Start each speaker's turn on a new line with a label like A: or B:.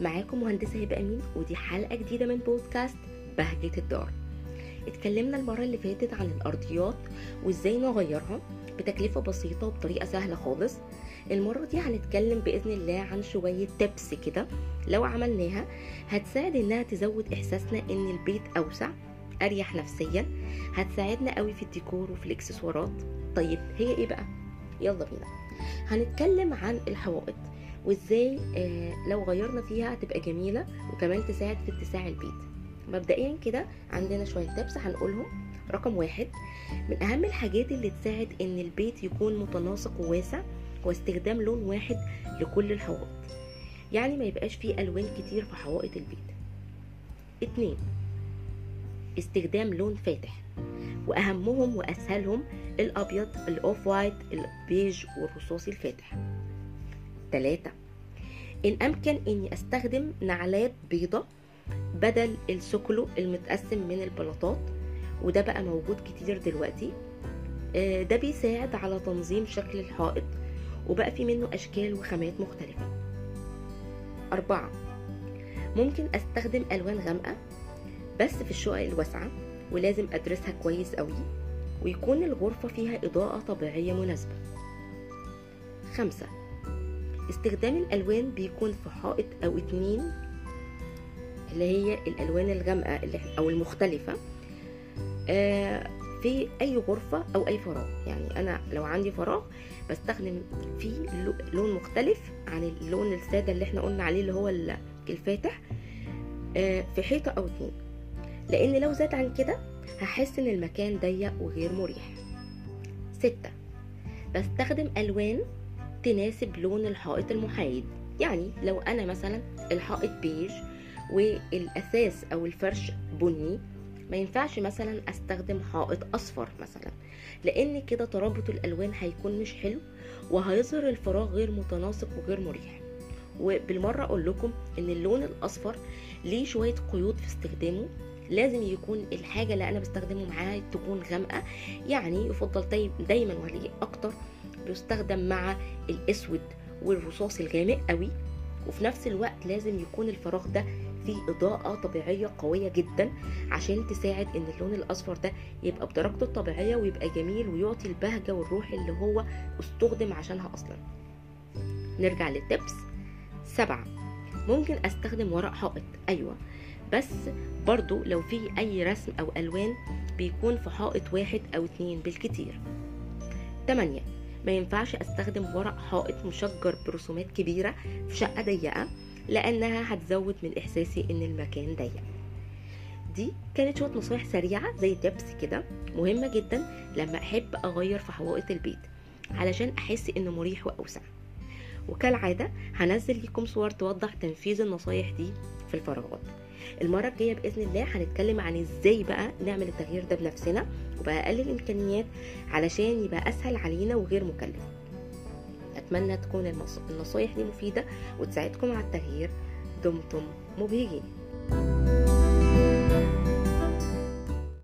A: معاكم مهندسة هبة أمين ودي حلقة جديدة من بودكاست بهجة الدار. اتكلمنا المرة اللي فاتت عن الأرضيات وإزاي نغيرها بتكلفة بسيطة وبطريقة سهلة خالص. المرة دي هنتكلم بإذن الله عن شوية تبس كده. لو عملناها هتساعد إنها تزود إحساسنا إن البيت أوسع أريح نفسيا هتساعدنا قوي في الديكور وفي الإكسسوارات. طيب هي إيه بقى؟ يلا بينا. هنتكلم عن الحوائط. وإزاي آه لو غيرنا فيها هتبقى جميلة وكمان تساعد في اتساع البيت. مبدئيا كده عندنا شوية تبس هنقولهم. رقم واحد من أهم الحاجات اللي تساعد إن البيت يكون متناسق وواسع هو استخدام لون واحد لكل الحوائط. يعني ما يبقاش فيه ألوان كتير في حوائط البيت. اتنين استخدام لون فاتح. وأهمهم وأسهلهم الأبيض ال off-white البيج والرصاصي الفاتح. تلاتة إن أمكن إني أستخدم وزرات بيضة بدل السكلو المتقسم من البلاطات وده بقى موجود كتير دلوقتي. ده بيساعد على تنظيم شكل الحائط وبقى في منه أشكال وخامات مختلفة. أربعة ممكن أستخدم ألوان غامقة بس في الشقق الواسعة ولازم أدرسها كويس قوي ويكون الغرفة فيها إضاءة طبيعية مناسبة. خمسة استخدام الألوان بيكون في حائط أو اتنين اللي هي الألوان الغامقة أو المختلفة. في أي غرفة أو أي فراغ. يعني أنا لو عندي فراغ بستخدم فيه لون مختلف عن اللون السادة اللي إحنا قلنا عليه اللي هو الفاتح في حيطة أو اتنين. لأن لو زاد عن كده هحس إن المكان ضيق وغير مريح. ستة بستخدم ألوان تناسب لون الحائط المحايد. يعني لو أنا مثلا الحائط بيج والأساس أو الفرش بني ما ينفعش مثلا أستخدم حائط أصفر مثلا لأن كده ترابط الألوان هيكون مش حلو وهيظهر الفراغ غير متناسق وغير مريح. وبالمرة أقول لكم إن اللون الأصفر ليه شوية قيود في استخدامه. لازم يكون الحاجة اللي أنا بستخدمه معاها تكون غامقة يعني يفضل دايما ولي أكتر بيستخدم مع الأسود والرصاص الغامق قوي وفي نفس الوقت لازم يكون الفراغ ده فيه إضاءة طبيعية قوية جدا عشان تساعد إن اللون الأصفر ده يبقى بدرجته الطبيعية ويبقى جميل ويعطي البهجة والروح اللي هو استخدم عشانها أصلا. نرجع للتبس. سبعة. ممكن أستخدم ورق حائط. أيوة. بس برضو لو في أي رسم أو ألوان بيكون في حائط واحد أو اتنين بالكتير. تمانية. ما ينفعش أستخدم ورق حائط مشجر برسومات كبيرة في شقة ضيقة لأنها هتزود من إحساسي إن المكان ضيق. دي كانت شوية نصايح سريعة زي تبس كده مهمة جدا لما أحب أغير في حوائط البيت علشان أحس إنه مريح وأوسع. وكالعادة هنزل لكم صور توضح تنفيذ النصايح دي في الفراغات. المرة الجاية بإذن الله هنتكلم عن إزاي بقى نعمل التغيير ده بنفسنا وبأقل الإمكانيات علشان يبقى أسهل علينا وغير مكلف. أتمنى تكون النصايح دي مفيدة وتساعدكم على التغيير. دمتم مبهجين.